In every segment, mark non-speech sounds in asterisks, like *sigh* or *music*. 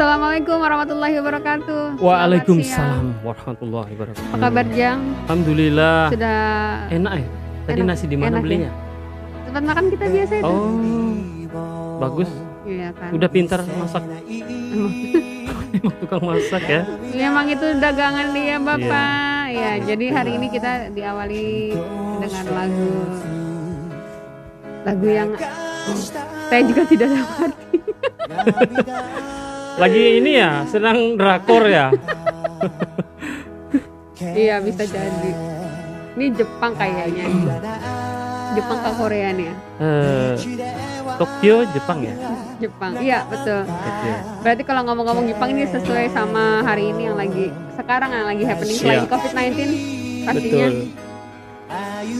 Assalamualaikum warahmatullahi wabarakatuh. Waalaikumsalam warahmatullahi wabarakatuh. Apa kabar Jang? Alhamdulillah. Sudah Enak ya? Tadi Enak, nasi di mana ya. belinya? tempat makan kita biasa itu? Oh, bagus. Iya kan. Udah pintar masak. Emang tukang masak ya? Ya, emang itu dagangan dia Bapak. Iya. Ya, jadi hari ini kita diawali dengan lagu lagu yang saya juga tidak arti. *laughs* Lagi ini ya, sedang drakor ya. *laughs* Iya, bisa jadi. Ini Jepang kayaknya. Jepang ke Korea nih ya. Eh, Tokyo, Jepang ya? Jepang. Iya, betul. Oke. Berarti kalau ngomong-ngomong Jepang ini sesuai sama hari ini yang lagi sekarang yang lagi happening selain Iya. COVID-19 pastinya Betul.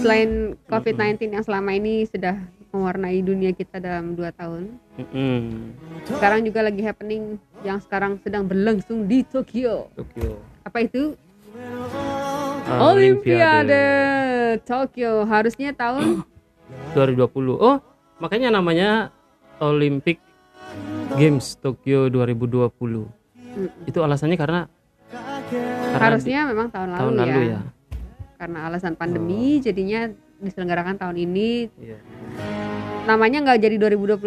selain COVID-19 yang selama ini sudah mewarnai dunia kita dalam dua tahun. Mm-mm. Sekarang juga lagi happening yang sekarang sedang berlangsung di Tokyo. Tokyo. Apa itu? Ah, Olimpiade Tokyo. Harusnya tahun *clears throat* 2020. Oh, makanya namanya Olympic Games Tokyo 2020. Mm. Itu alasannya karena karena harusnya memang tahun di- lalu, tahun lalu ya. ya. Karena alasan pandemi jadinya diselenggarakan tahun ini Iya. Namanya nggak jadi 2021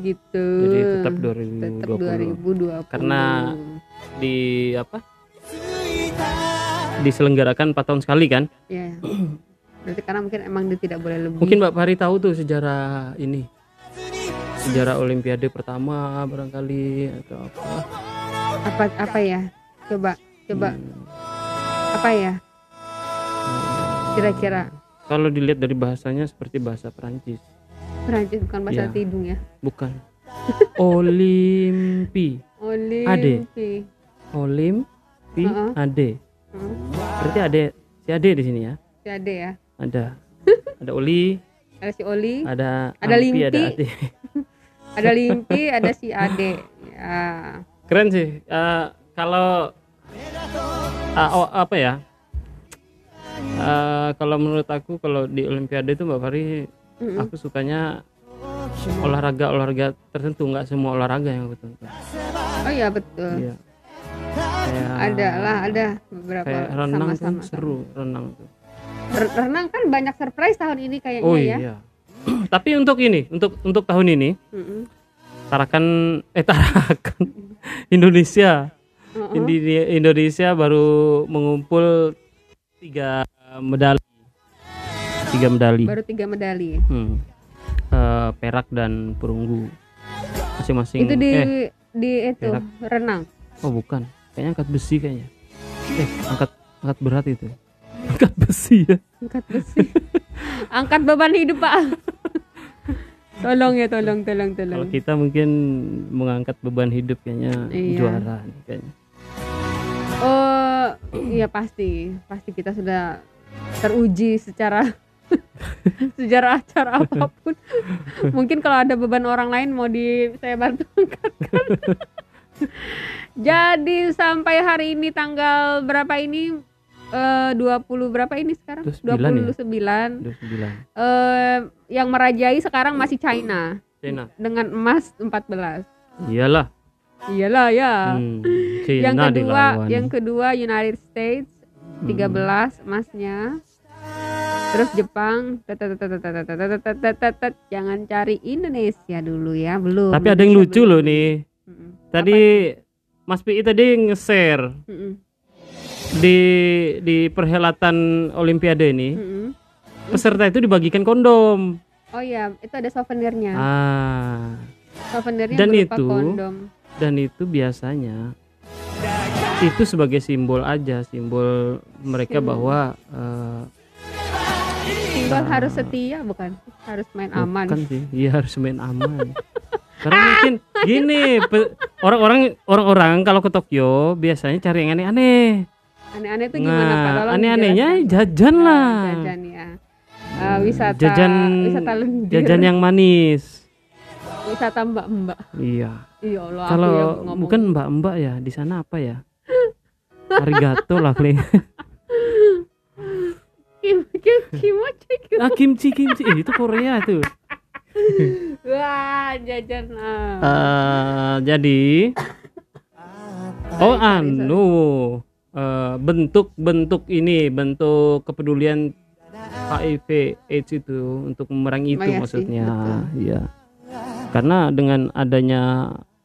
gitu. Jadi tetap Tetap 2020. 2020. Karena- Di apa? Diselenggarakan 4 tahun sekali kan? ya. Berarti karena mungkin emang dia tidak boleh lebih. Mungkin Mbak Fahri tahu tuh sejarah ini. Sejarah Olimpiade pertama barangkali atau apa. apa apa ya? Coba coba Hmm. apa ya? Kira-kira Kalau dilihat dari bahasanya seperti bahasa Perancis. Perancis bukan bahasa Iya. tidung ya. Bukan. *laughs* Olimpi. Olimpi. Olimpi Heeh. Ade. Hmm, Berarti Ade si Ade di sini ya. si Ade ya. Ada. *laughs* Ada Oli, Ada si Oli, ada Ada Ampi, Limpi. ada Ade. *laughs* ada Limpi, ada si Ade. Ya. Keren sih. Eh, kalau ah, oh, apa ya? Eh, kalau menurut aku kalau di Olimpiade itu Mbak Fari Mm-mm. aku sukanya olahraga olahraga tertentu nggak semua olahraga yang aku tonton. Oh iya betul. Iya. Kayak, Ada lah, ada beberapa kayak renang tuh sama-sama. seru renang tuh. Re- Renang kan banyak surprise tahun ini kayaknya Oh ya. iya. *clears throat* Tapi untuk ini, untuk untuk tahun ini Mm-mm. Tarakan eh Tarakan *laughs* Indonesia Uh-uh. Indi- Indonesia baru mengumpul tiga medali tiga medali Baru tiga medali. Hmm. Eh, perak dan perunggu masing-masing Itu di eh di itu perak. renang. oh bukan kayaknya angkat besi kayaknya eh angkat angkat berat itu angkat besi ya Angkat besi. Angkat beban hidup, Pak. tolong ya, tolong, tolong, kalau tolong. kita mungkin mengangkat beban hidup kayaknya Iya. juara nih kayaknya Oh, iya pasti. Pasti kita sudah teruji secara *laughs* sejarah acara *laughs* apa pun. Mungkin kalau ada beban orang lain mau di saya bantu angkatkan. *laughs* Jadi sampai hari ini tanggal berapa ini? Eh 20 berapa ini sekarang? 29 ya? 29. 29 Eh yang merajai sekarang masih China China dengan emas 14. iyalah Iyalah ya. hmm, China yang kedua, dilawan yang kedua United States 13 emasnya. Terus Jepang, jangan cari Indonesia dulu ya, belum. Tapi ada yang lucu loh nih. Tadi Mas Pi tadi nge-share di di perhelatan Olimpiade ini. Peserta itu dibagikan kondom. Oh iya, itu ada souvenirnya. Ah. Souvenirnya dan itu, kondom. Dan itu biasanya itu sebagai simbol aja, simbol mereka simbol. bahwa uh, Simbol harus setia bukan? Harus main aman. bukan sih iya harus main aman *laughs* karena mungkin gini orang-orang orang-orang kalau ke Tokyo biasanya cari yang aneh-aneh Aneh-aneh itu gimana Pak? nah Tolong aneh-anehnya jajan Ah, lah Jajan ya. Ah, wisata jajan wisata lendir. jajan yang manis wisata mbak-mbak. iya Iya Allah, kalau bukan mbak-mbak ya di sana apa ya arigato lah paling *laughs* Kim, kim, kimochi, kim. ah kimchi kimchi Eh, itu Korea tuh Wah, jajan. ah. Eh, jadi Oh sorry, sorry. anu eh, bentuk-bentuk ini bentuk kepedulian HIV AIDS itu untuk memerangi itu Oh, sih, maksudnya betul. iya karena dengan adanya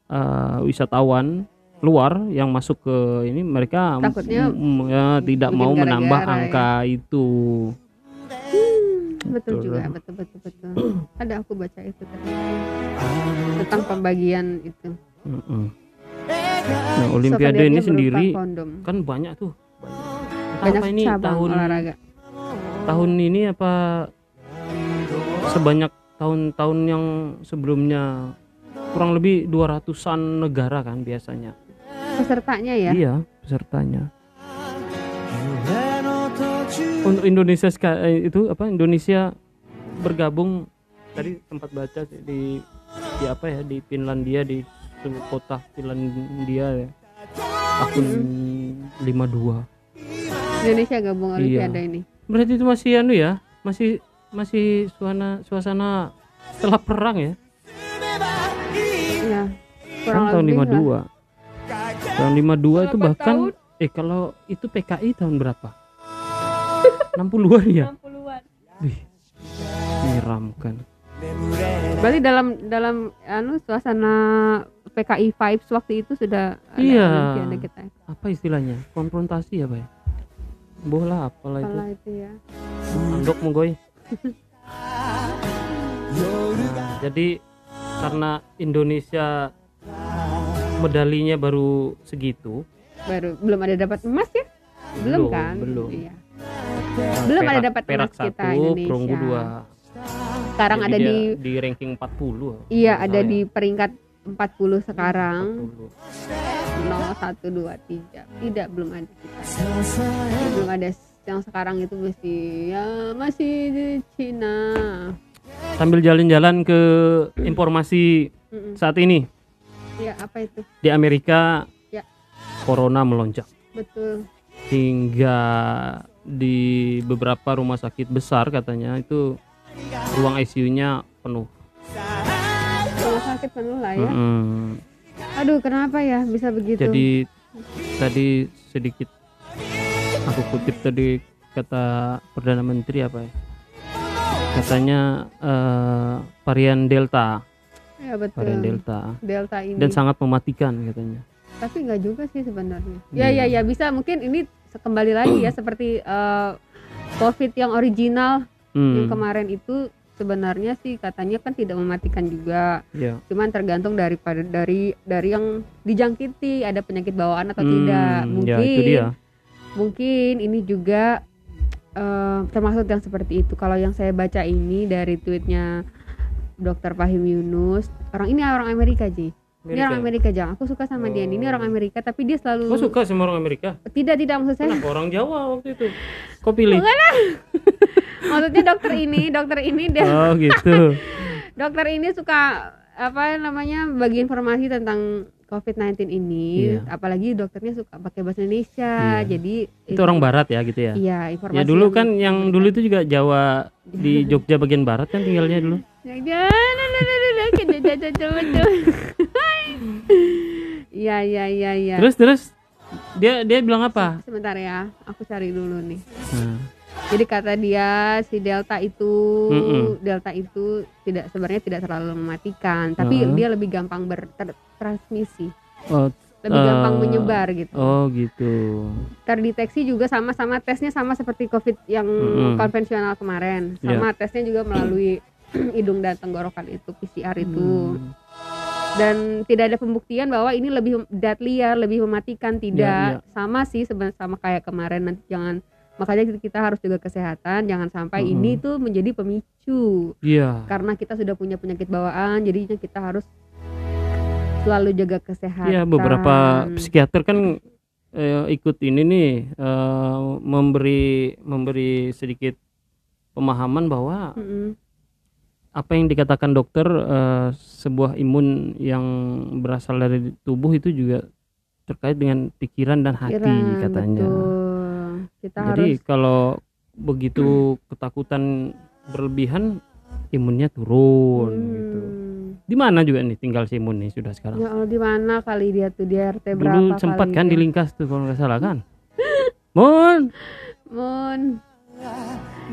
eh, wisatawan luar yang masuk ke ini mereka Takutnya ya, tidak mau menambah gara-gara ya. angka itu betul Betul. juga betul betul betul ada aku baca itu tadi tentang pembagian itu nah So, olimpiade ini sendiri kondom. kan banyak tuh banyak, banyak apa ini tahun olahraga tahun ini apa sebanyak tahun-tahun yang sebelumnya kurang lebih 200-an negara kan biasanya. Pesertanya ya Iya, pesertanya. Untuk Indonesia eh, itu apa Indonesia bergabung tadi sempat baca di di apa ya di Finlandia di seluruh kota Finlandia ya. Tahun 52. Indonesia gabung Iya. olimpiade ini Berarti itu masih anu ya, masih masih suasana suasana setelah perang ya. ya Kan tahun lebih lah. 52. Tahun 52 itu bahkan tahun? eh kalau itu PKI tahun berapa? *laughs* 60-an ya? 60-an. Wih. Menyeramkan. berarti dalam dalam anu suasana PKI vibes waktu itu sudah ada Iya. olimpiade kita Apa istilahnya? Konfrontasi apa ya? Bola apalah itu. Apalah itu ya Andok monggoy. *laughs* Jadi karena Indonesia medalinya baru segitu, baru belum ada dapat emas ya belum, Belum, kan belum. iya Belum ada dapat perak emas kita, satu, Indonesia. perunggu dua. sekarang Jadi ada di di ranking 40. iya ada saya. di peringkat 40 sekarang 40. 0 1 2 3 tidak belum ada kita belum ada yang sekarang itu masih ya masih di Cina Sambil jalan-jalan ke informasi saat ini ya apa itu di Amerika Ya. corona melonjak betul hingga di beberapa rumah sakit besar katanya itu ruang ICU-nya penuh. rumah sakit penuh lah ya Mm-mm. aduh kenapa ya bisa begitu Jadi tadi sedikit aku kutip tadi kata perdana menteri apa ya? Katanya eh, varian delta, ya betul. Varian delta. Delta ini. Dan sangat mematikan katanya. tapi nggak juga sih sebenarnya. Ya Iya. ya ya bisa. Mungkin ini kembali lagi ya seperti eh, covid yang original yang Hmm, kemarin itu sebenarnya sih katanya kan tidak mematikan juga. Ya. cuman tergantung daripada dari dari yang dijangkiti ada penyakit bawaan atau Hmm, tidak. Ya, mungkin itu dia. mungkin ini juga eh, termasuk yang seperti itu. Kalau yang saya baca ini dari tweetnya Dr. Fahim Yunus orang ini orang Amerika Ji ini orang Amerika Jang aku suka sama dia ini orang Amerika tapi dia selalu Kau suka sama orang Amerika? tidak tidak maksud saya Kenapa orang Jawa waktu itu? Kau pilih? *laughs* maksudnya dokter ini dokter ini dia Oh gitu. *laughs* dokter ini suka apa namanya bagi informasi tentang COVID-19 ini Iya. apalagi dokternya suka pakai bahasa Indonesia Iya. jadi Itu orang Barat ya gitu ya? iya informasi Ya dulu yang- kan yang dulu itu juga Jawa di Jogja bagian barat kan tinggalnya dulu. Iya iya iya iya. Terus terus dia dia bilang apa? Sebentar ya, aku cari dulu nih. Nah, Jadi kata dia si delta itu Mm-mm. delta itu tidak sebenarnya tidak terlalu mematikan, tapi Heeh. dia lebih gampang bertransmisi, oh, lebih gampang Eh, menyebar gitu. oh gitu. Terdeteksi juga sama-sama tesnya sama seperti COVID yang Mm-mm. konvensional kemarin, sama tesnya juga melalui *clears throat* hidung dan tenggorokan itu PCR itu. Hmm. dan tidak ada pembuktian bahwa ini lebih deadly ya, lebih mematikan Ya, tidak sama sih sebenarnya sama kayak kemarin nanti jangan makanya kita harus juga kesehatan jangan sampai Mm-mm. ini tuh menjadi pemicu Iya. karena kita sudah punya penyakit bawaan jadinya kita harus selalu jaga kesehatan Iya beberapa psikiater kan eh, ikut ini nih eh, memberi memberi sedikit pemahaman bahwa Mm-mm. apa yang dikatakan dokter eh, sebuah imun yang berasal dari tubuh itu juga terkait dengan pikiran dan hati Pikiran, katanya. betul. Kita Jadi harus kalau begitu ketakutan berlebihan imunnya turun Hmm. gitu. di mana juga nih tinggal si Mun nih sudah sekarang Ya Allah di mana kali dia tuh di RT dulu berapa sempat kali kan dia? di Lingkas tuh kalau nggak salah kan Mun Mun.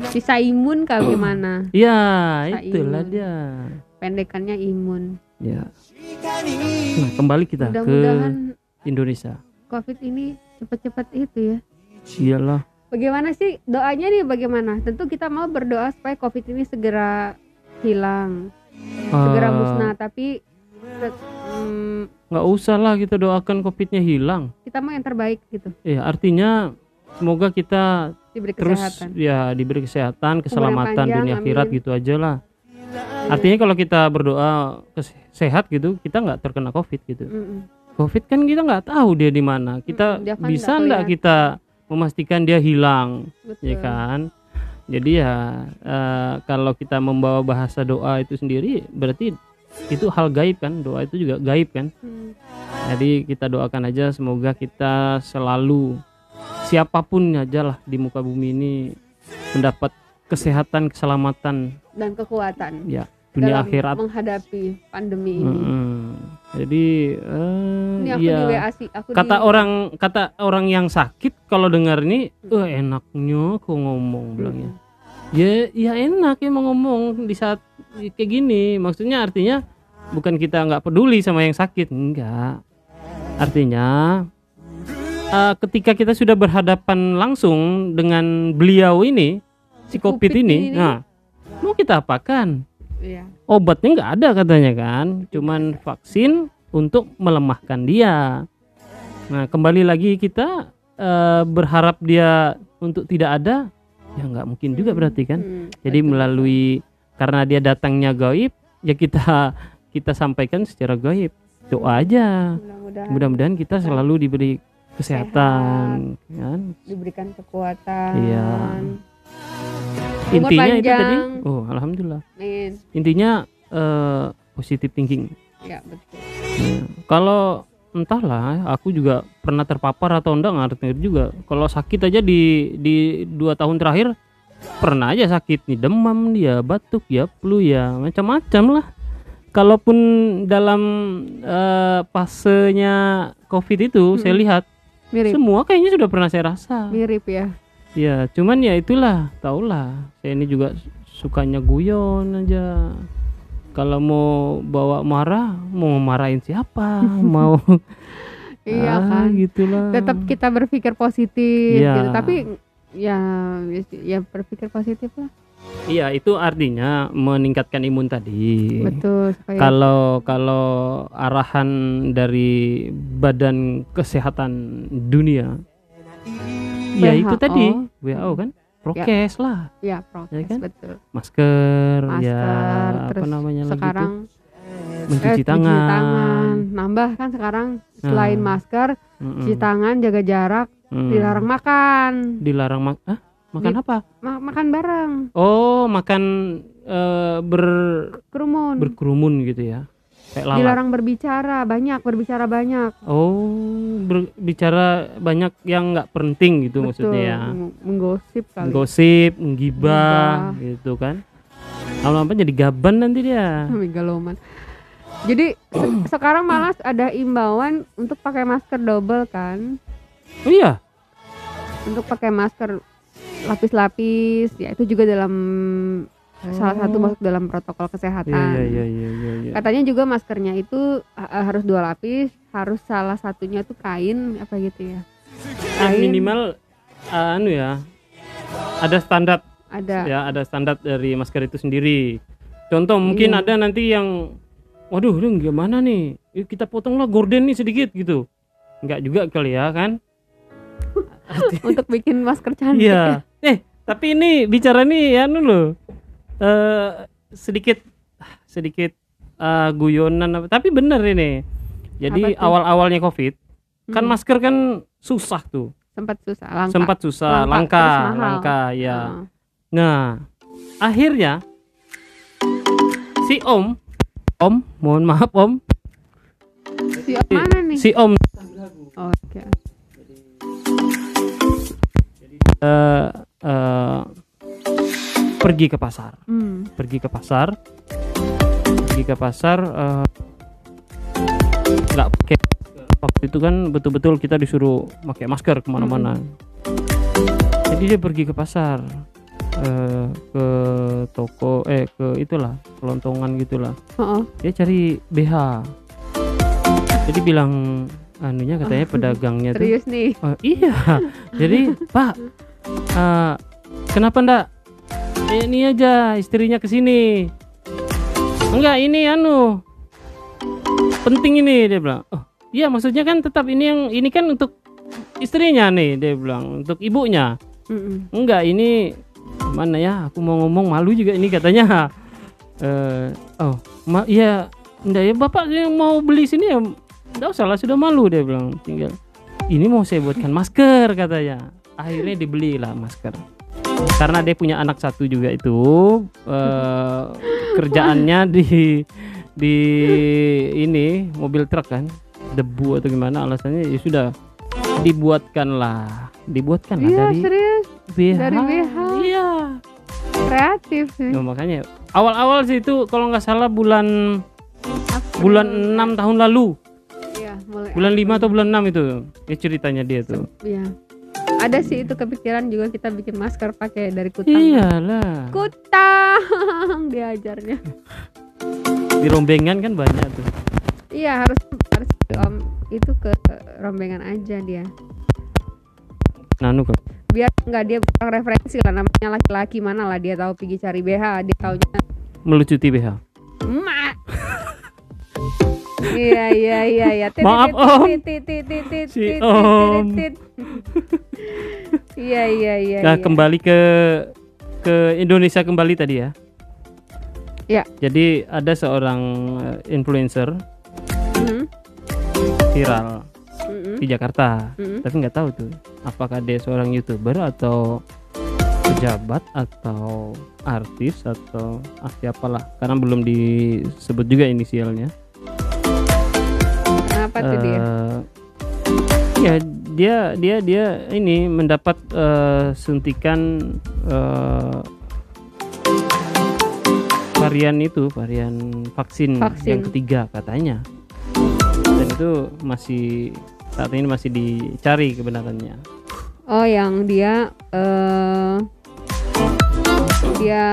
Bisa imun kali gimana? ya Sa itulah Imun. dia Pendekannya imun. ya nah kembali kita ke Mudah-mudahan Indonesia COVID ini cepet-cepet itu ya. Iyalah Bagaimana sih doanya nih bagaimana? Tentu kita mau berdoa supaya COVID ini segera hilang, segera Eh, musnah. Tapi mm, nggak usah lah kita doakan covidnya hilang kita mau yang terbaik gitu, ya artinya semoga kita diberi terus kesehatan. ya diberi kesehatan keselamatan panjang, dunia akhirat gitu aja lah artinya kalau kita berdoa sehat gitu kita nggak terkena covid gitu Mm-mm. covid kan kita nggak tahu dia di mana kita Mm, kan bisa nggak kelihatan. kita memastikan dia hilang Betul. ya kan jadi ya eh, kalau kita membawa bahasa doa itu sendiri berarti itu hal gaib kan doa itu juga gaib kan Mm. jadi kita doakan aja semoga kita selalu siapa pun aja lah di muka bumi ini mendapat kesehatan keselamatan Dan kekuatan ya dunia dalam akhirat. menghadapi pandemi ini. Mm-mm. Jadi eh, Ini aku iya. di WA sih, aku kata di, orang kata orang yang sakit kalau dengar ini, eh enaknya kok ngomong bilangnya. Ya ya enak ya mau ngomong di saat kayak gini. Maksudnya artinya bukan kita nggak peduli sama yang sakit, enggak. Artinya eh, ketika kita sudah berhadapan langsung dengan beliau ini, si Si Covid Covid ini, ini. nah mau kita apakan? Iya. obatnya nggak ada katanya kan cuman vaksin untuk melemahkan dia nah kembali lagi kita eh, berharap dia untuk tidak ada ya nggak mungkin juga berarti kan Hmm, jadi betul. melalui karena dia datangnya gaib ya kita *laughs* kita sampaikan secara gaib doa aja mudah-mudahan kita selalu diberi kesehatan kan diberikan kekuatan. Iya. Intinya itu tadi oh alhamdulillah Amin. intinya eh, positive thinking Ya betul. Ya, kalau entahlah, aku juga pernah terpapar atau enggak nggak ngerti juga. Kalau sakit aja di di dua tahun terakhir pernah aja sakit nih demam dia batuk ya flu ya macam-macam lah. Kalaupun dalam eh, fasenya covid itu saya lihat Mirip. semua kayaknya sudah pernah saya rasa. Mirip ya. Ya cuman ya itulah tahulah saya ini juga sukanya guyon aja. Kalau mau bawa marah, mau marahin siapa? *laughs* mau Iya Ah, kan. gitulah. Tetap kita berpikir positif Iya. gitu. Tapi ya ya berpikir positif lah. Iya, itu artinya meningkatkan imun tadi. Betul supaya Kalau kalau arahan dari Badan Kesehatan Dunia, ya itu WHO. tadi WHO kan, prokes lah, ya prokes Ya kan? betul. masker, Masker ya apa terus namanya sekarang lagi itu, mencuci eh, tangan, tangan. Nambah kan sekarang selain Nah. masker, Mm-mm. cuci tangan, jaga jarak, Mm. dilarang makan. dilarang mak, ah, makan Di- apa? Ma- makan bareng, Oh, makan eh, ber kerumun. berkerumun gitu ya, kayak lalat. dilarang berbicara banyak, berbicara banyak. Oh, berbicara banyak yang nggak penting gitu maksudnya ya. Meng- Menggosip kali. Gosip, menggibah Menggibah. gitu kan. Lama-lama jadi gaban nanti dia. Megaloman. Jadi se- sekarang malah ada imbauan untuk pakai masker double kan, Oh iya. untuk pakai masker lapis-lapis. Ya itu juga dalam salah satu masuk dalam protokol kesehatan. Oh. Iya iya iya iya iya. iya. Katanya juga maskernya itu uh, harus dua lapis, harus salah satunya tuh kain apa gitu ya. Ya, Kain minimal uh, anu ya. Ada standar ada. ya, ada standar dari masker itu sendiri. Contoh mungkin Iya. ada nanti yang waduh, lu gimana nih? Yuk kita potonglah gorden nih sedikit gitu. Enggak juga kali ya kan? *laughs* untuk bikin masker cantik. ya. Iya. Eh, tapi ini bicara nih ya anu loh. Eh sedikit sedikit eh, guyonan tapi bener ini. Jadi awal-awalnya Covid kan Hmm, masker kan susah tuh. sempat susah, langka. Sempat susah, Langka, langka, langka ya. Heeh. Nah, akhirnya si Om Om, mohon maaf Om, Si Om mana nih? si Om Oh, oke. eh, eh, pergi ke pasar. Hmm. pergi ke pasar. Pergi ke pasar eh, nggak pakai waktu itu kan betul-betul kita disuruh pakai masker ke mana-mana. Jadi dia pergi ke pasar eh, ke toko eh ke itulah kelontongan gitulah. Heeh. dia cari BH jadi bilang anunya katanya pedagangnya tuh. Serius nih? Oh, iya. Jadi, Pak, eh, kenapa ndak ini aja istrinya ke sini? Enggak, ini anu penting ini dia bilang. Oh, iya maksudnya kan tetap ini yang ini kan untuk istrinya nih dia bilang, untuk ibunya. Mm-mm. Enggak, ini mana ya? Aku mau ngomong malu juga ini katanya. Eh, oh, ma iya, enggak ya Bapak yang mau beli sini ya enggak usah lah sudah malu dia bilang. Tinggal ini mau saya buatkan masker katanya. Akhirnya dibelilah masker. Karena dia punya anak satu juga itu eh, kerjaannya di di ini mobil truk kan debu atau gimana alasannya ya sudah dibuatkanlah dibuatkanlah iya dari serius BH. Dari BH. Iya. kreatif sih Nah, makanya awal-awal sih itu kalau nggak salah bulan April. bulan 6 tahun lalu. iya mulai Bulan 5 atau bulan 6 itu. Ya ceritanya dia tuh. iya ada sih itu kepikiran juga kita bikin masker pakai dari kutang Iyalah. kutang *laughs* diajarnya Di rombengan kan banyak tuh. iya harus harus om itu ke rombengan aja dia Nanu kan. biar nggak dia kurang referensi lah namanya laki-laki mana lah dia tahu pergi cari BH dia taunya Melucuti BH. emak iya iya iya iya Maaf, Om. Si Om. iya iya iya Nah, iya. kembali ke ke Indonesia kembali tadi ya. Ya. Jadi ada seorang eh, influencer Mhm, viral mhm, di Jakarta. mhm. Tapi nggak tahu tuh apakah dia seorang youtuber atau pejabat atau artis atau ah siapalah karena belum disebut juga inisialnya. Kenapa tuh dia? Eh, ya dia dia dia ini mendapat eh, suntikan eh, varian itu varian vaksin, Vaksin. yang ketiga katanya. Dan itu masih saat ini masih dicari kebenarannya. Oh yang dia eh dia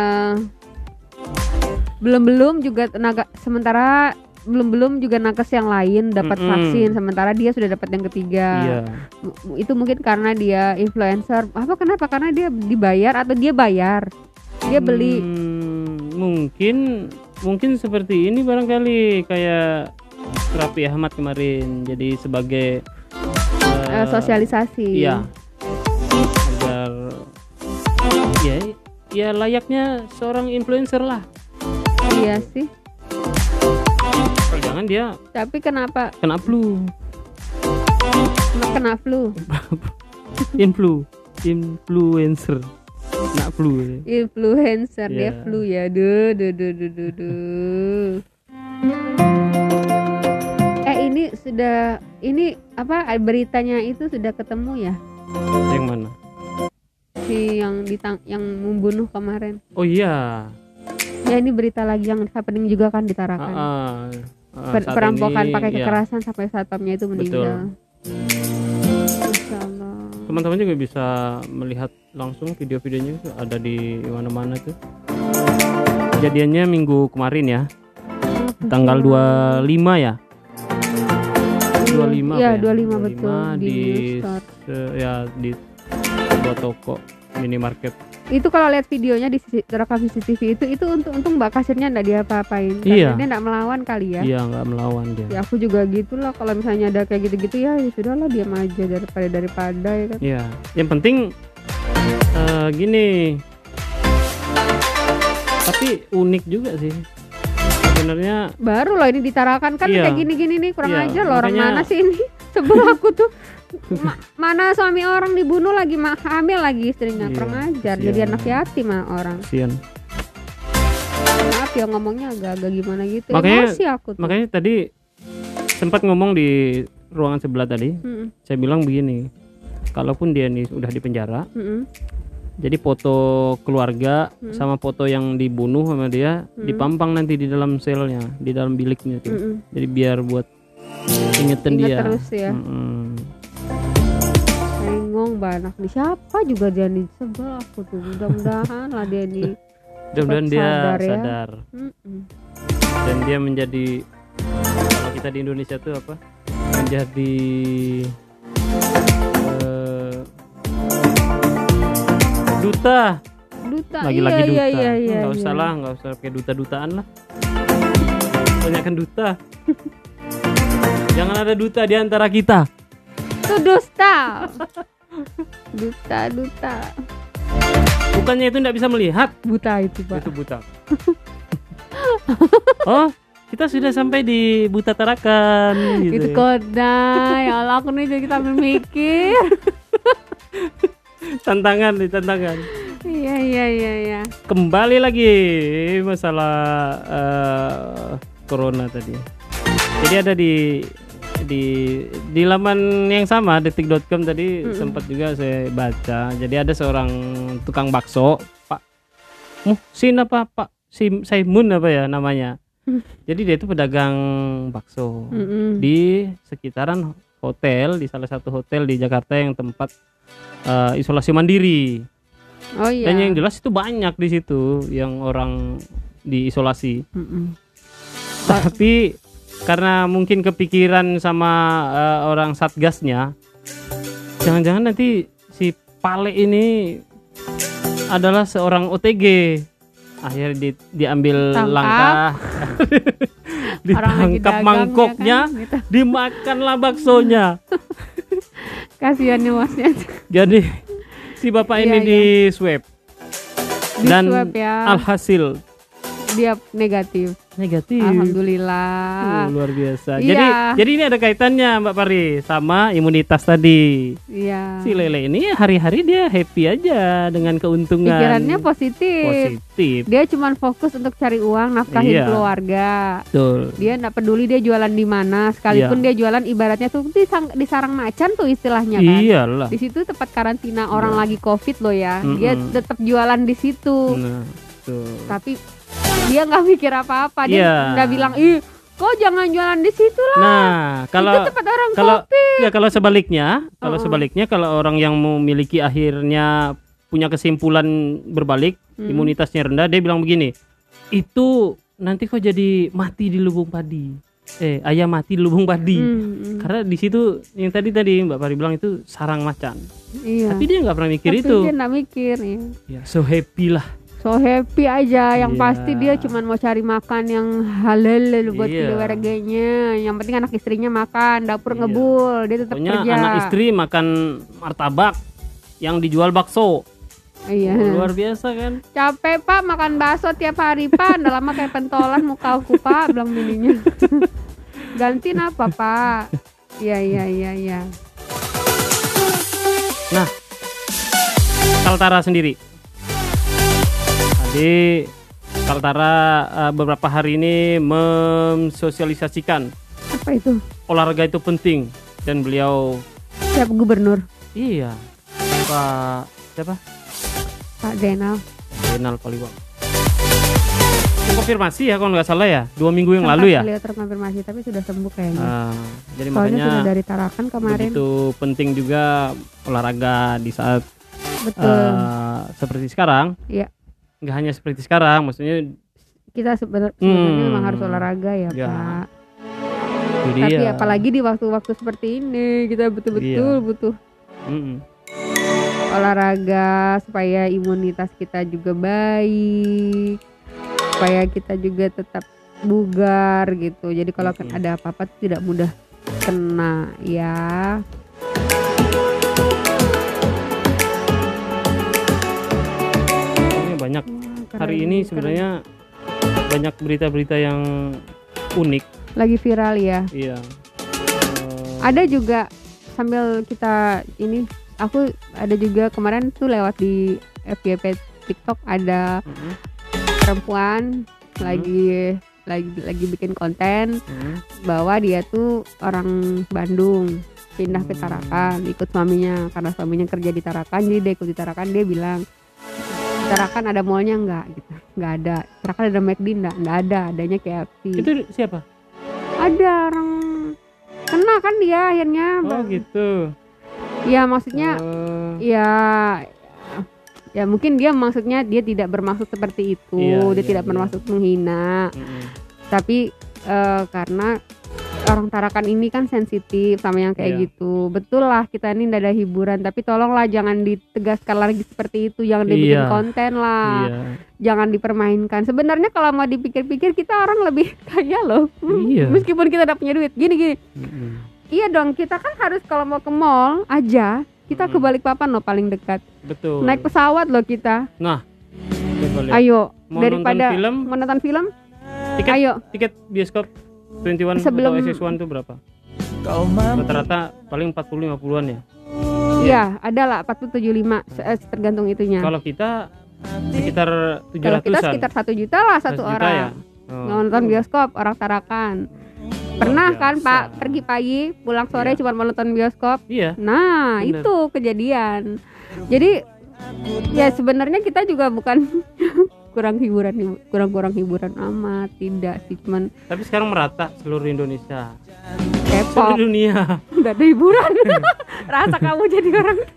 belum belum juga tenaga sementara belum belum juga nakes yang lain dapat Mm-mm. vaksin sementara dia sudah dapat yang ketiga. M- itu mungkin karena dia influencer. Apa kenapa? Karena dia dibayar atau dia bayar? Dia beli. Hmm, mungkin mungkin seperti ini barangkali kayak Raffi Ahmad kemarin jadi sebagai eh, sosialisasi. Iya. Agar ya ya layaknya seorang influencer lah. iya sih Jangan dia tapi kenapa kena flu, kena flu *laughs* influ, influencer, kena flu. influencer dia Iya. flu ya duh duh duh duh duh, duh. eh ini sudah ini apa beritanya itu sudah ketemu ya Yang mana? si yang ditang yang membunuh kemarin Oh iya. ya ini berita lagi yang happening juga kan di Ah, Tarakan Ah, Per- perampokan ini, pakai ya, kekerasan sampai satpamnya itu meninggal. Teman-teman juga bisa melihat langsung video-videonya ada di mana-mana tuh. Kejadiannya minggu kemarin ya, tanggal 25 ya. 25 Iya, apa 25 betul, di di ya di sebuah toko minimarket itu kalau lihat videonya di rekam CCTV itu itu untung untung mbak kasirnya nggak diapa-apain Iya. Dia nggak melawan kali ya iya nggak melawan dia ya aku juga gitulah kalau misalnya ada kayak gitu-gitu ya ya sudahlah diam aja daripada daripada ya kan Iya, yang penting eh, gini. Tapi unik juga sih. Sebenarnya baru loh ini ditarakan kan Iya. kayak gini-gini nih kurang Iya, aja loh orang mana sih ini *laughs* sebel aku tuh Ma- mana suami orang dibunuh lagi ma- hamil lagi istrinya Iya, kurang ajar jadi anak yatim mah orang kasihan. maaf ya ngomongnya agak-agak gimana gitu Makanya- emosi aku tuh Makanya tadi sempat ngomong di ruangan sebelah tadi, Mm-mm, saya bilang begini. Kalaupun dia nih udah di penjara, mm-mm. Jadi foto keluarga Hmm. sama foto yang dibunuh sama dia Hmm. dipampang nanti di dalam selnya, di dalam biliknya tuh. Mm-mm. Jadi biar buat ingetin Ingat dia. terus ya. Mm-mm. Bengong banget nih siapa juga dia nih sebel aku tuh mudah-mudahan lah dia nih Mudah-mudahan dia sadar sadar, ya. Mm-mm. dan dia menjadi kalau kita di Indonesia tuh apa? Menjadi eh, duta duta lagi-lagi iya, duta iya, iya, iya, nggak usah iya. lah nggak usah pakai duta-dutaan lah banyakkan duta *laughs* jangan ada duta di antara kita itu dusta *laughs* *laughs* duta duta. Bukannya itu tidak bisa melihat? Buta itu pak. Itu buta. Oh kita sudah sampai di buta tarakan gitu itu ya. kode ya Allah aku nih jadi kita mikir. *laughs* Tantangan nih tantangan. Iya iya iya iya. Kembali lagi masalah eh, corona tadi. Jadi ada di di di laman yang sama detik.com tadi Mm-mm. sempat juga saya baca. Jadi ada seorang tukang bakso, Pak Muhsin apa Pak Sim Saimun apa ya namanya. Mm. Jadi dia itu pedagang bakso Mm-mm. di sekitaran hotel di salah satu hotel di Jakarta yang tempat eh, isolasi mandiri. oh iya Dan yang jelas itu banyak di situ yang orang diisolasi. Mm-mm. Tapi karena mungkin kepikiran sama eh, orang satgasnya, jangan-jangan nanti si Pale ini adalah seorang OTG. Akhirnya di- diambil Tangkap. langkah, *laughs* ditangkap dagang, mangkoknya, ya kan? Gitu. dimakanlah baksonya. *laughs* kasihan nih masnya Jadi si bapak Iya, ini iya. di swab di dan swab ya alhasil dia negatif negatif. alhamdulillah Uh, luar biasa. Iya. Jadi jadi ini ada kaitannya Mbak Pari sama imunitas tadi. iya Si Lele ini hari-hari dia happy aja dengan keuntungan. pikirannya positif. positif. dia cuma fokus untuk cari uang nafkahin Iya. keluarga Betul. dia nggak peduli dia jualan di mana sekalipun Iya. dia jualan ibaratnya tuh di, sang- di sarang macan tuh istilahnya kan Iyalah. di situ tempat karantina orang Iya. lagi covid loh ya dia Mm-mm. tetap jualan di situ Nah, tuh. tapi dia nggak mikir apa-apa dia nggak bilang ih kok jangan jualan di situ lah Nah, itu kalau tempat orang kalau covid ya kalau sebaliknya, kalau Oh. sebaliknya kalau orang yang memiliki akhirnya punya kesimpulan berbalik, Hmm. imunitasnya rendah, dia bilang begini, itu nanti kok jadi mati di lubung padi. Eh, ayam mati di lubung padi. Hmm, hmm. Karena di situ yang tadi tadi Mbak Pari bilang itu sarang macan. iya Tapi dia nggak pernah mikir Tapi itu. dia nggak mikir ya. Ya, so happy lah. So happy aja yang Iya. pasti dia cuma mau cari makan yang halal buat Iya. keluarganya yang penting anak istrinya makan dapur Iya. ngebul dia tetap Pokoknya kerja anak istri makan martabak yang dijual bakso. iya Oh, luar biasa kan? capek pak makan bakso tiap hari pak udah lama kayak pentolan muka aku pak bilang bininya *laughs* gantiin apa pak iya iya iya iya Nah, Kaltara sendiri. Tadi Kaltara eh, beberapa hari ini mensosialisasikan apa itu olahraga itu penting dan beliau siapa gubernur iya Pak siapa? pak Denal Renal Paliwang. Konfirmasi ya kalau nggak salah ya dua minggu yang lalu ya. beliau terkonfirmasi tapi sudah sembuh kayaknya Ah, jadi soalnya makanya sudah dari Tarakan kemarin begitu penting juga olahraga di saat betul eh, seperti sekarang. Iya. Nggak hanya seperti sekarang, maksudnya kita sebenar- sebenarnya Hmm. memang harus olahraga ya, Ya, Pak. itu Tapi dia. apalagi di waktu-waktu seperti ini kita betul-betul Iya. butuh Mm-mm. olahraga supaya imunitas kita juga baik, supaya kita juga tetap bugar gitu. Jadi kalau Mm-mm. ada apa-apa tidak mudah kena ya. Banyak Wah, hari ini keren. sebenarnya banyak berita-berita yang unik. lagi viral ya. Iya. Eh, Ada juga sambil kita ini aku ada juga kemarin tuh lewat di FYP TikTok ada mm-mm, perempuan lagi lagi lagi bikin konten mm-mm. bahwa dia tuh orang Bandung pindah ke Hmm. Tarakan ikut suaminya karena suaminya kerja di Tarakan jadi dia ikut di Tarakan dia bilang Tarakan ada mallnya enggak gitu. Nggak ada. Tarakan ada McD enggak enggak ada. Adanya KFC Itu siapa? ada orang kena kan dia akhirnya Oh gitu. ya maksudnya Oh, ya ya mungkin dia maksudnya dia tidak bermaksud seperti itu. Iya, dia iya, tidak iya. bermaksud menghina. Mm-mm. tapi eh, karena orang Tarakan ini kan sensitif sama yang kayak Iya. gitu betul lah kita ini tidak ada hiburan tapi tolonglah jangan ditegaskan lagi seperti itu jangan dibikin Iya. konten lah Iya. jangan dipermainkan sebenarnya kalau mau dipikir-pikir kita orang lebih *laughs* kaya loh Iya. meskipun kita tidak punya duit gini gini Mm-mm. iya dong kita kan harus kalau mau ke mall aja kita ke Mm. Balikpapan loh paling dekat Betul. naik pesawat loh kita lihat. ayo Mau daripada nonton film, mau nonton film tiket ayo tiket bioskop 21 Sebelum- atau SS1 itu berapa? Rata-rata paling 40 50-an ya. Iya, ada lah 475 se- eh, tergantung itunya. Kalau kita sekitar Kalau kita 700-an. sekitar satu juta lah 100 satu juta orang. ya. Oh. Nonton bioskop orang Tarakan. Pernah kan. Pak pergi pagi pulang sore Iya. cuma mau nonton bioskop. Iya. Nah Bener. itu kejadian. Jadi ya sebenarnya kita juga bukan kurang hiburan kurang kurang hiburan amat tidak sih cuman Tapi sekarang merata seluruh Indonesia. K-pop Seluruh dunia. udah ada hiburan *laughs* rasa kamu jadi orang *laughs*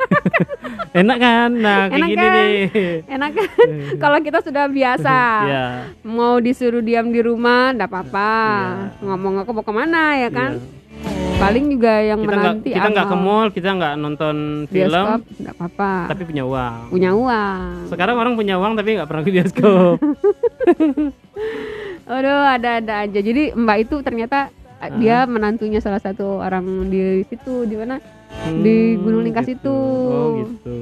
Enak kan? Nah, kayak Enak gini kan? nih. enak kan *laughs* kalau kita sudah biasa Iya. mau disuruh diam di rumah ndak apa-apa Iya. ngomong aku mau ke mana ya kan Iya. Paling juga yang Kita nggak menanti kita nggak ke mall, kita nggak nonton film, ndak apa-apa tapi punya uang. punya uang Sekarang orang punya uang tapi nggak pernah ke bioskop. *laughs* Aduh ada-ada aja jadi mbak itu ternyata eh, dia menantunya salah satu orang di situ di mana Di Gunung Lingkas gitu. itu. Oh gitu.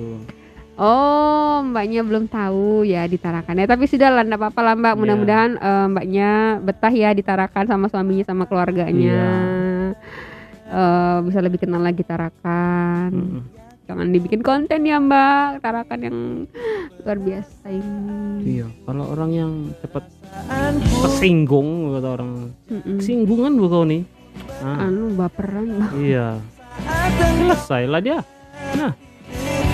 Oh, mbaknya belum tahu ya di Tarakan ya. Tapi sudah lah, apa-apa lah mbak. Iya. Mudah-mudahan eh, mbaknya betah ya di Tarakan sama suaminya sama keluarganya. Iya. Eh, bisa lebih kenal lagi Tarakan. Mm-mm. Jangan dibikin konten ya mbak. Tarakan yang luar biasa ini. Iya. Kalau orang yang cepat tersinggung kata orang Mm-mm. kesinggungan bu kau nih. Nah, Anu baperan mbak. iya. Selesai lah dia. Nah,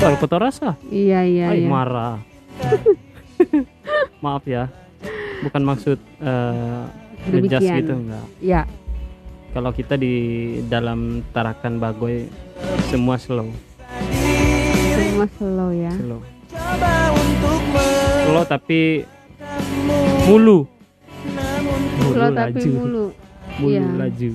baru potong rasa. Iya iya Ay, iya. marah. *laughs* Maaf ya. Bukan maksud eh ngejas gitu enggak. Ya. Kalau kita di dalam tarakan bagoy semua slow, Semua slow ya. slow. Slow tapi mulu. Mulu Slow tapi laju. mulu. Mulu Iya. laju.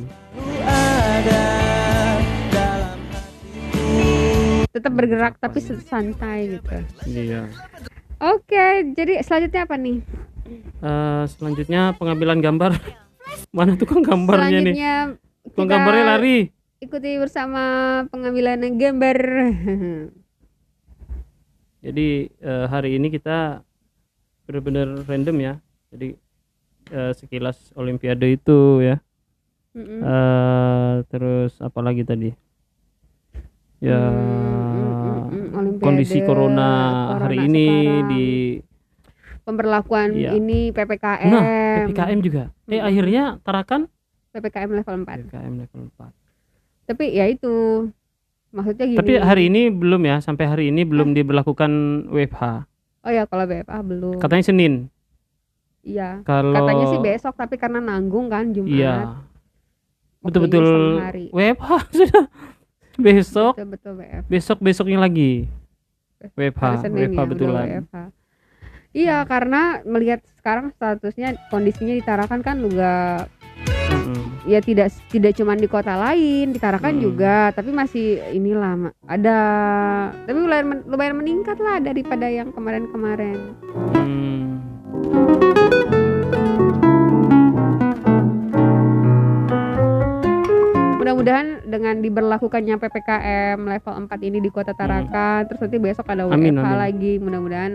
Tetap bergerak tapi santai gitu. Iya. Oke, jadi selanjutnya apa nih? Eh, selanjutnya pengambilan gambar. *laughs* Mana tukang gambarnya nih? Tukang gambarnya lari. ikuti bersama pengambilan gambar. *laughs* Jadi eh, hari ini kita benar-benar random ya. Jadi eh, sekilas Olimpiade itu ya. Mm-mm. Eh, terus apa lagi tadi? Ya Mm, mm, mm, Olimpiade, kondisi corona, hari corona ini sekarang, di pemberlakuan Iya. ini PPKM. nah ppkm juga. Eh akhirnya Tarakan PPKM level 4. ppkm level 4. Tapi ya itu maksudnya gini. Tapi hari ini belum ya, sampai hari ini belum diberlakukan WFH. Oh ya kalau BFA belum. Katanya Senin. Iya. Kalau Katanya sih besok tapi karena nanggung kan Jumat. Iya. Betul-betul. WFH *laughs* sudah. Besok, Betul betul BF. besok besoknya lagi. WFH, WFH ya, betulan. WFH. Iya karena melihat sekarang statusnya kondisinya di Tarakan kan juga Mm-mm. ya tidak tidak cuma di kota lain di Tarakan Hmm. juga tapi masih inilah ada tapi lumayan lumayan meningkat lah daripada yang kemarin-kemarin. Hmm. Mudah-mudahan dengan diberlakukannya PPKM level 4 ini di Kota Tarakan terus nanti besok ada WFH Hmm. Amin, amin. lagi mudah-mudahan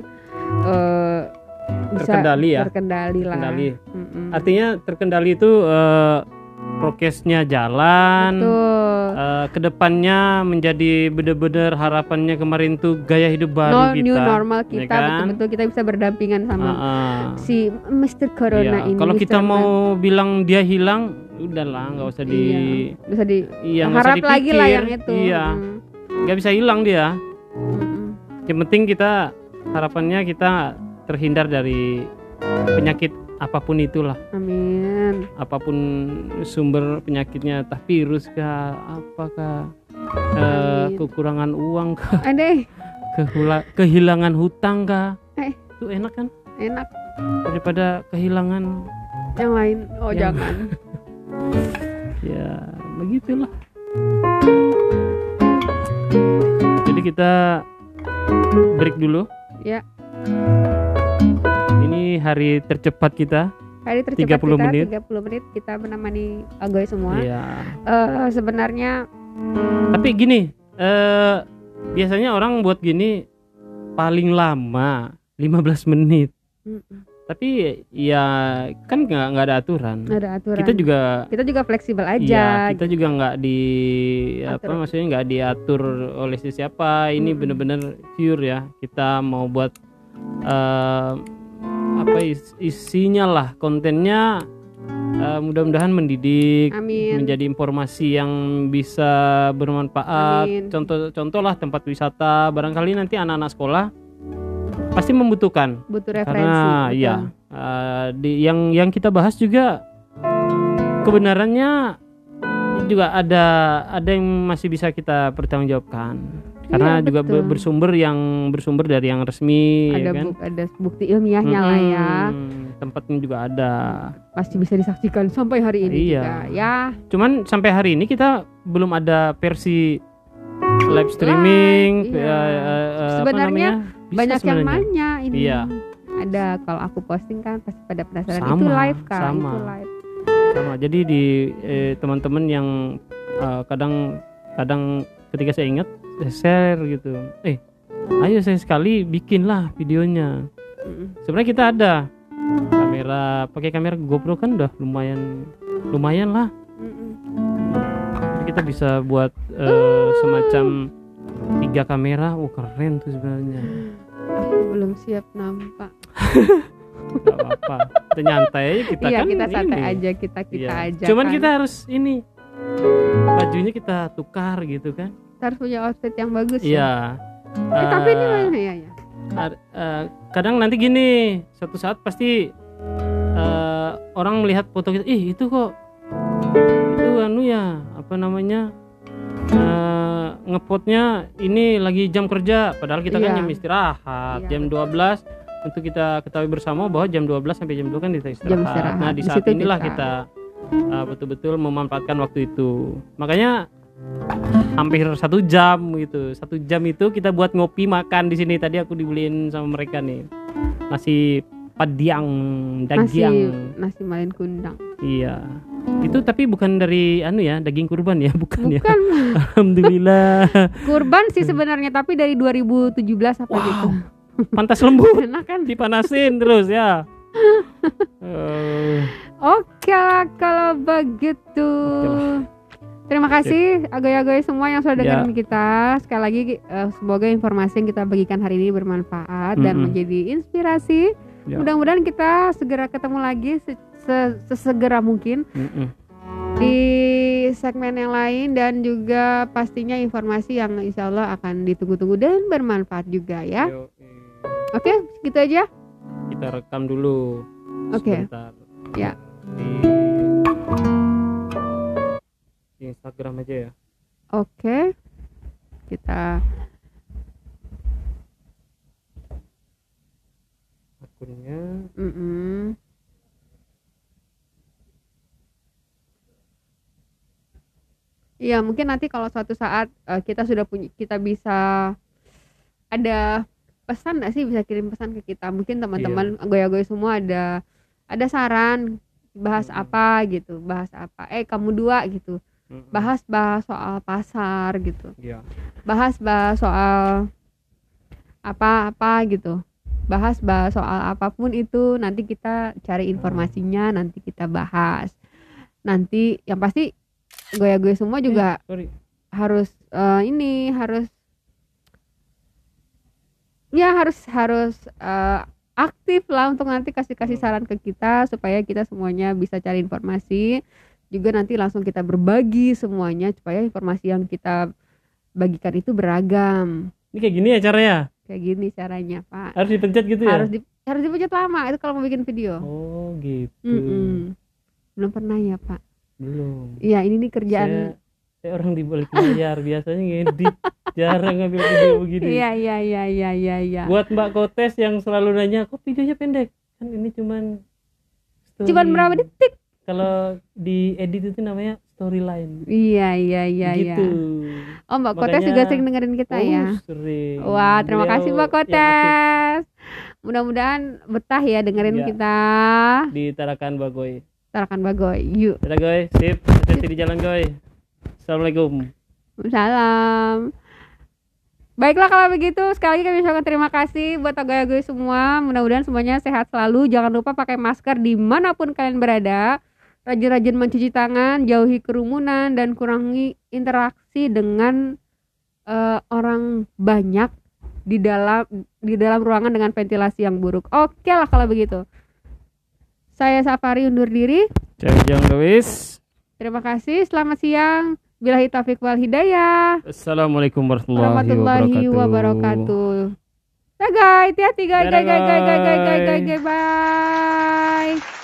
bisa Terkendali ya. Terkendali lah. Terkendali. Mm-mm. Artinya terkendali itu eh, prokesnya jalan. Betul. eh, ke depannya menjadi benar-benar harapannya kemarin tuh gaya hidup baru No, kita. new normal ya kita kan? betul-betul kita bisa berdampingan sama Ah, ah. si Mr. Corona Iya, ini. Kalau Mr. kita Man. mau bilang dia hilang, udahlah nggak usah di Iya, bisa di iya, usah harap lagi lah yang itu. Iya, Mm, nggak bisa hilang dia. mm, mm. Yang penting kita harapannya kita terhindar dari penyakit apa pun itulah Amin. apa pun sumber penyakitnya entah virus kah apakah eh, Amin. kekurangan uang kah Adeh, kehula- kehilangan hutang kah Eh. itu enak kan enak daripada kehilangan yang lain. Oh, Yang- jangan. *laughs* ya begitulah jadi kita break dulu Ya. Hari tercepat kita Hari tercepat 30 kita menit. 30 menit kita menemani agoy semua. ya Eh, sebenarnya tapi gini eh biasanya orang buat gini paling lama 15 menit mm, tapi ya kan nggak nggak ada aturan ada aturan. kita juga kita juga fleksibel aja. Iya, kita juga nggak di apa Atur. maksudnya nggak diatur oleh si siapa. Ini bener-bener pure ya. Kita mau buat eh, apa is- isinya lah kontennya eh, mudah-mudahan mendidik, Amin. menjadi informasi yang bisa bermanfaat. Contoh-contoh lah tempat wisata. Barangkali nanti anak-anak sekolah pasti membutuhkan Butuh referensi. karena betul. ya eh, di yang yang kita bahas juga kebenarannya juga ada ada yang masih bisa kita pertanggungjawabkan karena Iya, juga betul. bersumber yang bersumber dari yang resmi ada ya kan bu- ada bukti ilmiahnya lah ya. Tempatnya juga ada Pasti bisa disaksikan sampai hari ini Iya. juga. Ya, cuman sampai hari ini kita belum ada versi live streaming Live, iya. eh, eh, eh, apa Sebenarnya banyak yang sebenarnya. nanya ini. Iya. Ada kalau aku posting kan pasti pada penasaran Sama, itu live kak, sama. itu live. sama jadi di eh, teman-teman yang eh, kadang kadang ketika saya ingat share gitu eh ayo saya sekali bikinlah videonya Mm. sebenarnya kita ada kamera pakai kamera GoPro kan udah lumayan lumayan lah kita bisa buat eh, semacam tiga kamera oh keren tuh sebenarnya Aku belum siap nampak. *laughs* nggak apa-apa kita nyantai aja kita iya kan kita santai ini. aja kita kita Iya. aja. cuman kan. kita harus ini bajunya kita tukar gitu kan harus punya outfit yang bagus. ya. Iya. Eh, tapi ini Eh, mana ya ya? eh, kadang nanti gini, suatu saat pasti eh, orang melihat foto kita, ih itu kok itu anu ya, apa namanya? eh, ngepotnya ini lagi jam kerja, padahal kita kan Iya. jam istirahat, Iya, jam 12 untuk kita ketahui bersama bahwa jam 12 sampai jam 2 kan kita istirahat. istirahat. Nah, di Di saat situ inilah kita- kita eh, betul-betul memanfaatkan waktu itu. Makanya hampir satu jam gitu satu jam itu kita buat ngopi makan di sini tadi aku dibeliin sama mereka nih nasi padang Nasi daging nasi malin kundang. iya itu tapi bukan dari anu ya daging kurban ya *laughs* bukan, ya Bukan *laughs* alhamdulillah kurban sih sebenarnya tapi dari 2017 apa Wow. gitu. *laughs* pantas lembut Enak kan? dipanasin terus ya Eh, Oke lah kalau begitu. lah. Terima kasih agoy-agoy semua yang sudah Ya. dengerin kita. Sekali lagi eh, semoga informasi yang kita bagikan hari ini bermanfaat dan Mm-mm. menjadi inspirasi. Ya. Mudah-mudahan kita segera ketemu lagi se- se- sesegera mungkin mm-mm. di segmen yang lain dan juga pastinya informasi yang insya Allah akan ditunggu-tunggu dan bermanfaat juga ya. Yo, eh, Oke, gitu aja. kita rekam dulu Oke. sebentar. Ya. di, di Instagram aja ya Oke. Kita akunnya mm-mm. Iya, mungkin nanti kalau suatu saat eh, kita sudah punya kita bisa ada pesan nggak sih bisa kirim pesan ke kita. Mungkin teman-teman goya-goya semua ada ada saran bahas Mm-mm. apa gitu, bahas apa. Eh, kamu dua gitu. Bahas bahas soal pasar gitu. Iya. bahas bahas soal apa-apa gitu. Bahas bahas soal apa pun itu nanti kita cari informasinya nanti kita bahas. Nanti yang pasti goya-goya semua juga sorry. harus eh, ini harus ya harus harus eh, aktif lah untuk nanti kasih kasih saran ke kita supaya kita semuanya bisa cari informasi juga nanti langsung kita berbagi semuanya supaya informasi yang kita bagikan itu beragam. Ini kayak gini ya caranya? Kayak gini caranya pak. Harus dipencet gitu ya? Harus di harus dipencet lama itu kalau mau bikin video. Oh gitu. Mm-mm. belum pernah ya pak. Belum. Iya ini nih kerjaan. Saya, saya orang di balik layar. *laughs* Biasanya ngedit. Jarang ngambil video begini. Iya iya iya iya iya iya. Buat Mbak Kotes yang selalu nanya kok videonya pendek? Kan ini cuman story. cuman berapa detik kalau di edit itu namanya storyline. Iya iya iya iya. Gitu. Oh mbak Kotes Makanya- juga sering dengerin kita oh, ya sering. Wah terima Beliau kasih mbak Kotes. Mudah-mudahan betah ya dengerin Iya. kita. Di Tarakan Bagoy. Tarakan Bagoy yuk. Goy sip. Hati-hati di jalan goy. Assalamualaikum. Salam. Baiklah kalau begitu sekali lagi kami ucapkan terima kasih buat agoy-agoy semua. Mudah-mudahan semuanya sehat selalu. Jangan lupa pakai masker di mana pun kalian berada. Rajin-rajin mencuci tangan, jauhi kerumunan dan kurangi interaksi dengan eh, orang banyak di dalam di dalam ruangan dengan ventilasi yang buruk. Oke lah kalau begitu. Saya Safari undur diri. Jang Lewis Terima kasih. Selamat siang. Bilahi taufik wal hidayah. Assalamualaikum warahmatullahi, warahmatullahi wabarakatuh wabarakatuh. Guys, hati-hati Dadah, guys, guys, guys, guys, guys, guys.